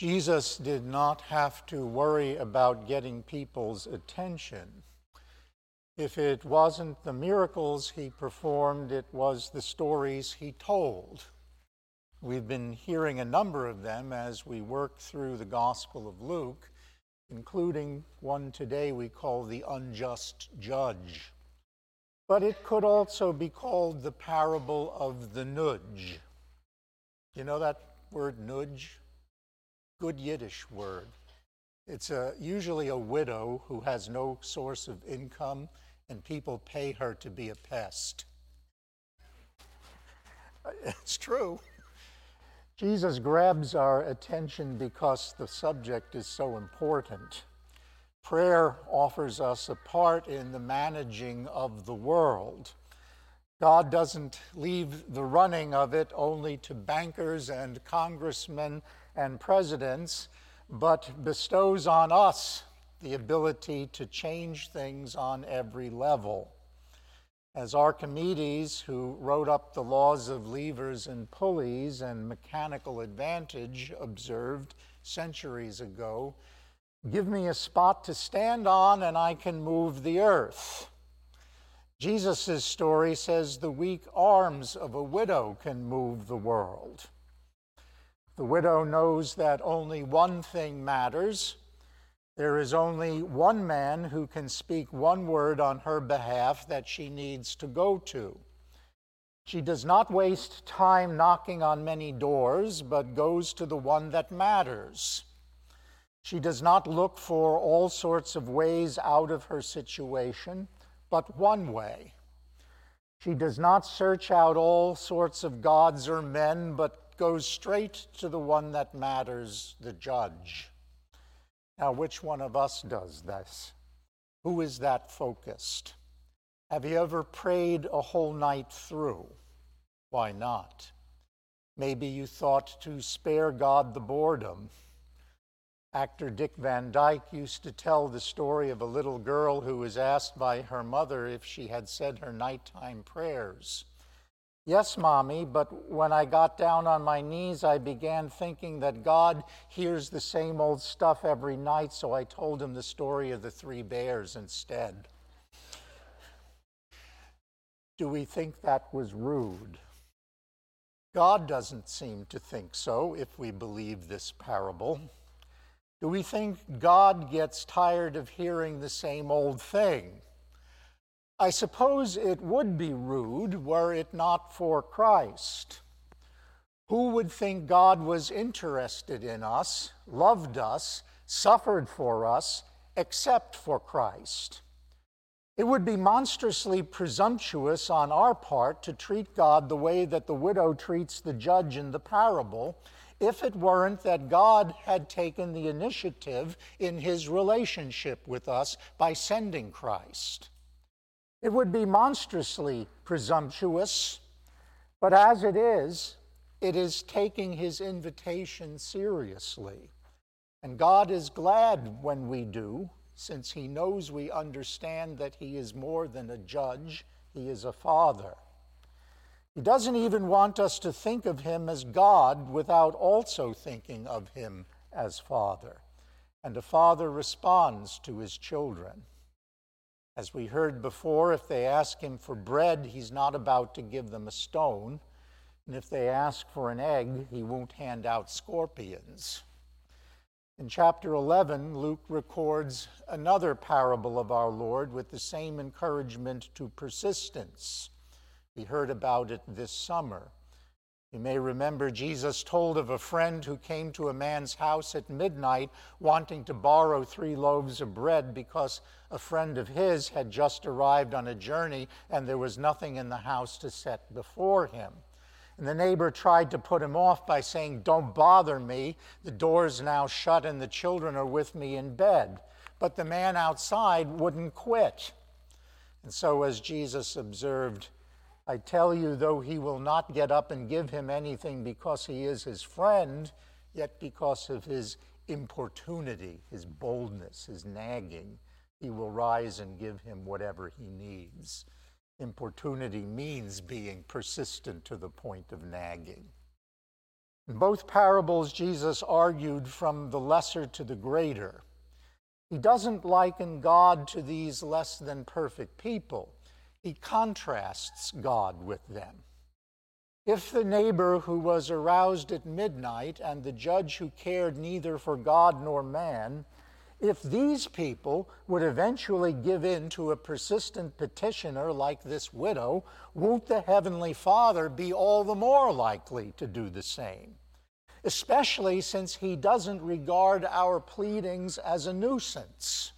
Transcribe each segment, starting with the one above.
Jesus did not have to worry about getting people's attention. If it wasn't the miracles he performed, it was the stories he told. We've been hearing a number of them as we work through the Gospel of Luke, including one today we call the unjust judge. But it could also be called the parable of the nudge. You know that word nudge? Good Yiddish word. It's a, usually a widow who has no source of income, and people pay her to be a pest. It's true. Jesus grabs our attention because the subject is so important. Prayer offers us a part in the managing of the world. God doesn't leave the running of it only to bankers and congressmen and presidents, but bestows on us the ability to change things on every level. As Archimedes, who wrote up the laws of levers and pulleys and mechanical advantage, observed centuries ago, give me a spot to stand on and I can move the earth. Jesus' story says the weak arms of a widow can move the world. The widow knows that only one thing matters. There is only one man who can speak one word on her behalf that she needs to go to. She does not waste time knocking on many doors, but goes to the one that matters. She does not look for all sorts of ways out of her situation, but one way. She does not search out all sorts of gods or men, but goes straight to the one that matters, the judge. Now, which one of us does this? Who is that focused? Have you ever prayed a whole night through? Why not? Maybe you thought to spare God the boredom. Actor Dick Van Dyke used to tell the story of a little girl who was asked by her mother if she had said her nighttime prayers. Yes, mommy, but when I got down on my knees, I began thinking that God hears the same old stuff every night, so I told him the story of the three bears instead. Do we think that was rude? God doesn't seem to think so if we believe this parable. Do we think God gets tired of hearing the same old thing? I suppose it would be rude were it not for Christ. Who would think God was interested in us, loved us, suffered for us, except for Christ? It would be monstrously presumptuous on our part to treat God the way that the widow treats the judge in the parable if it weren't that God had taken the initiative in his relationship with us by sending Christ. It would be monstrously presumptuous, but as it is, it is taking his invitation seriously. And God is glad when we do, since he knows we understand that he is more than a judge, he is a father. He doesn't even want us to think of him as God without also thinking of him as father. And a father responds to his children. As we heard before, if they ask him for bread, he's not about to give them a stone. And if they ask for an egg, he won't hand out scorpions. In chapter 11, Luke records another parable of our Lord with the same encouragement to persistence. We heard about it this summer. You may remember Jesus told of a friend who came to a man's house at midnight wanting to borrow three loaves of bread because a friend of his had just arrived on a journey and there was nothing in the house to set before him. And the neighbor tried to put him off by saying, Don't bother me. The door's now shut and the children are with me in bed. But the man outside wouldn't quit. And so, as Jesus observed, I tell you, though he will not get up and give him anything because he is his friend, yet because of his importunity, his boldness, his nagging, he will rise and give him whatever he needs. Importunity means being persistent to the point of nagging. In both parables, Jesus argued from the lesser to the greater. He doesn't liken God to these less than perfect people, he contrasts God with them. If the neighbor who was aroused at midnight and the judge who cared neither for God nor man, if these people would eventually give in to a persistent petitioner like this widow, won't the Heavenly Father be all the more likely to do the same? Especially since he doesn't regard our pleadings as a nuisance.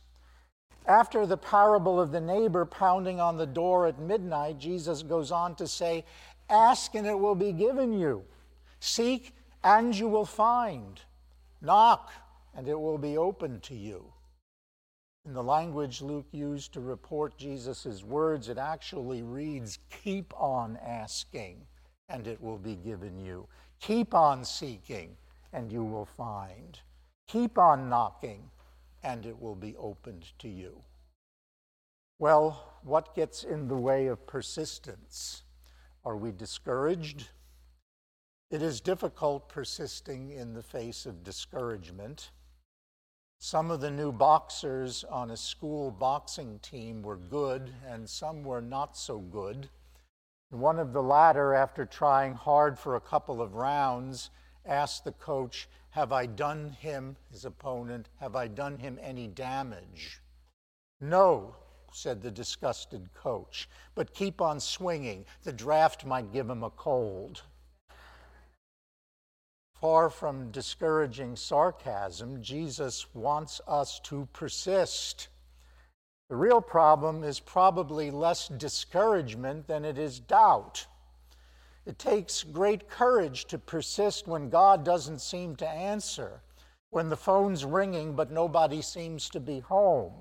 After the parable of the neighbor pounding on the door at midnight, Jesus goes on to say, Ask and it will be given you. Seek and you will find. Knock and it will be opened to you. In the language Luke used to report Jesus' words, it actually reads, Keep on asking, and it will be given you. Keep on seeking, and you will find. Keep on knocking, and it will be opened to you. Well, what gets in the way of persistence? Are we discouraged? It is difficult persisting in the face of discouragement. Some of the new boxers on a school boxing team were good, and some were not so good. One of the latter, after trying hard for a couple of rounds, asked the coach, Have I done him, his opponent, have I done him any damage? No, said the disgusted coach, but keep on swinging. The draft might give him a cold. Far from discouraging sarcasm, Jesus wants us to persist. The real problem is probably less discouragement than it is doubt. It takes great courage to persist when God doesn't seem to answer, when the phone's ringing but nobody seems to be home.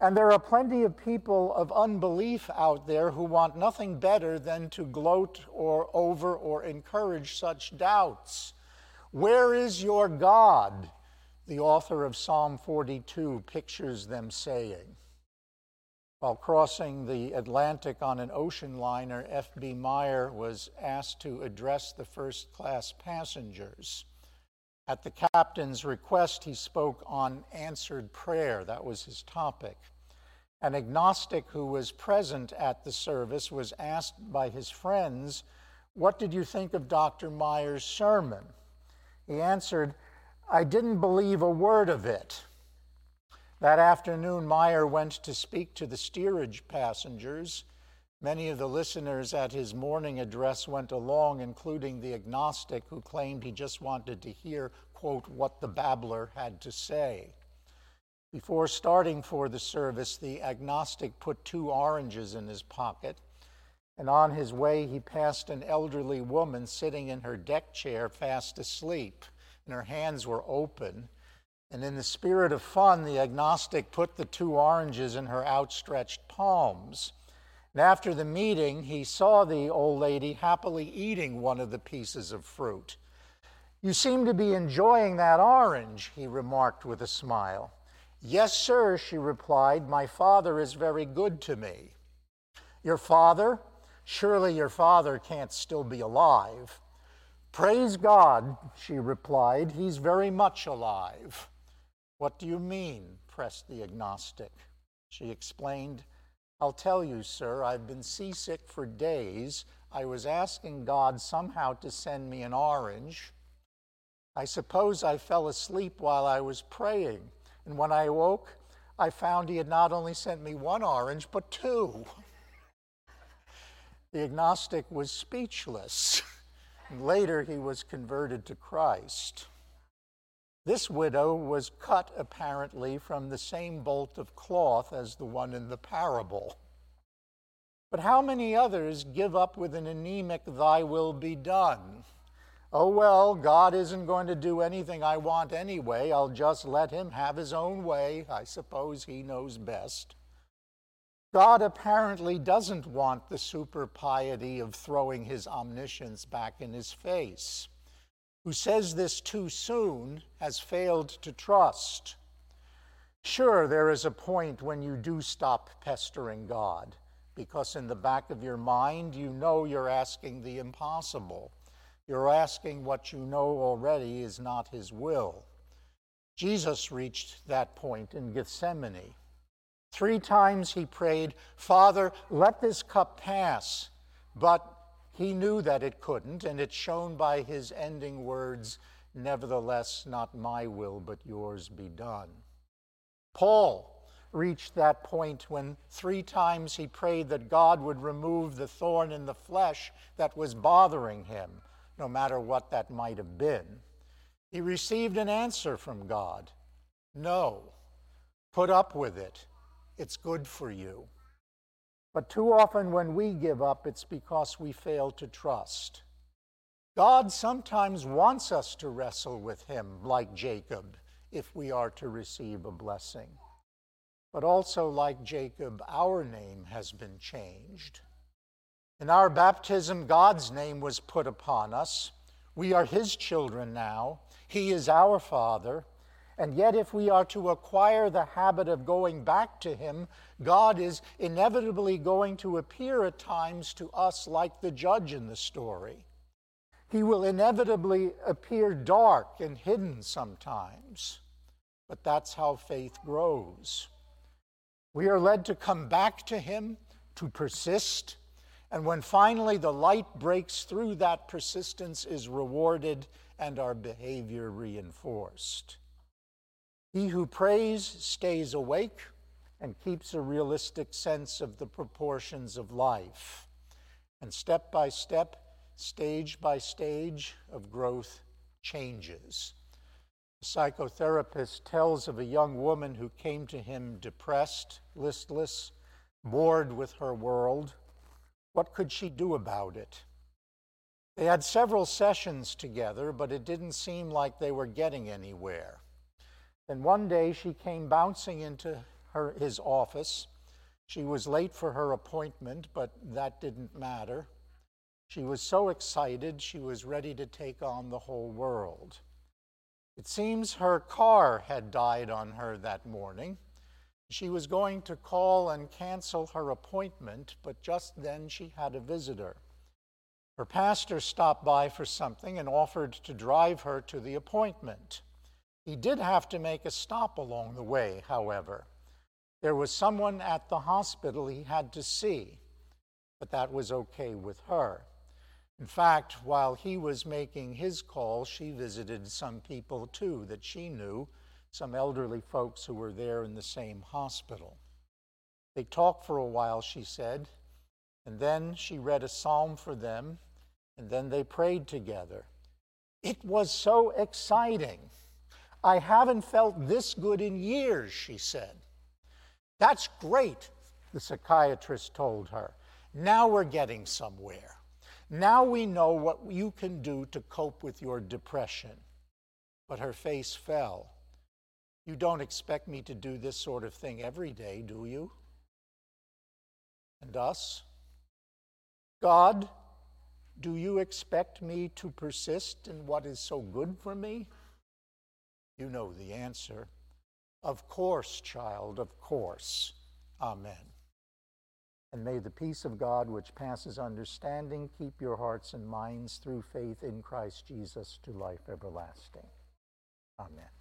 And there are plenty of people of unbelief out there who want nothing better than to gloat or over or encourage such doubts. Where is your God? The author of Psalm 42 pictures them saying. While crossing the Atlantic on an ocean liner, F.B. Meyer was asked to address the first class passengers. At the captain's request, he spoke on answered prayer. That was his topic. An agnostic who was present at the service was asked by his friends, What did you think of Dr. Meyer's sermon? He answered, I didn't believe a word of it. That afternoon, Meyer went to speak to the steerage passengers. Many of the listeners at his morning address went along, including the agnostic who claimed he just wanted to hear, quote, what the babbler had to say. Before starting for the service, the agnostic put two oranges in his pocket, and on his way he passed an elderly woman sitting in her deck chair fast asleep, and her hands were open. And in the spirit of fun, the agnostic put the two oranges in her outstretched palms. And after the meeting, he saw the old lady happily eating one of the pieces of fruit. You seem to be enjoying that orange, he remarked with a smile. Yes, sir, she replied. My father is very good to me. Your father? Surely your father can't still be alive. Praise God, she replied. He's very much alive. What do you mean? pressed the agnostic. She explained. I'll tell you, sir, I've been seasick for days. I was asking God somehow to send me an orange. I suppose I fell asleep while I was praying, and when I awoke, I found He had not only sent me one orange, but two. the agnostic was speechless. Later, he was converted to Christ. This widow was cut apparently from the same bolt of cloth as the one in the parable. But how many others give up with an anemic, Thy will be done? Oh, well, God isn't going to do anything I want anyway. I'll just let Him have His own way. I suppose He knows best. God apparently doesn't want the super piety of throwing His omniscience back in His face who says this too soon has failed to trust. Sure, there is a point when you do stop pestering God, because in the back of your mind, you know you're asking the impossible. You're asking what you know already is not his will. Jesus reached that point in Gethsemane. Three times he prayed, Father, let this cup pass. But he knew that it couldn't, and it's shown by his ending words, Nevertheless, not my will, but yours be done. Paul reached that point when three times he prayed that God would remove the thorn in the flesh that was bothering him, no matter what that might have been. He received an answer from God No, put up with it. It's good for you. But too often when we give up, it's because we fail to trust. God sometimes wants us to wrestle with Him, like Jacob, if we are to receive a blessing. But also, like Jacob, our name has been changed. In our baptism, God's name was put upon us. We are His children now. He is our Father. And yet, if we are to acquire the habit of going back to Him, God is inevitably going to appear at times to us like the judge in the story. He will inevitably appear dark and hidden sometimes. But that's how faith grows. We are led to come back to Him, to persist, and when finally the light breaks through, that persistence is rewarded and our behavior reinforced. He who prays stays awake and keeps a realistic sense of the proportions of life. And step by step, stage by stage of growth changes. The psychotherapist tells of a young woman who came to him depressed, listless, bored with her world. What could she do about it? They had several sessions together, but it didn't seem like they were getting anywhere. Then one day she came bouncing into her, his office. She was late for her appointment, but that didn't matter. She was so excited, she was ready to take on the whole world. It seems her car had died on her that morning. She was going to call and cancel her appointment, but just then she had a visitor. Her pastor stopped by for something and offered to drive her to the appointment. He did have to make a stop along the way, however. There was someone at the hospital he had to see, but that was okay with her. In fact, while he was making his call, she visited some people too that she knew, some elderly folks who were there in the same hospital. They talked for a while, she said, and then she read a psalm for them, and then they prayed together. It was so exciting. I haven't felt this good in years, she said. That's great, the psychiatrist told her. Now we're getting somewhere. Now we know what you can do to cope with your depression. But her face fell. You don't expect me to do this sort of thing every day, do you? And us? God, do you expect me to persist in what is so good for me? You know the answer. Of course, child, of course. Amen. And may the peace of God, which passes understanding, keep your hearts and minds through faith in Christ Jesus to life everlasting. Amen.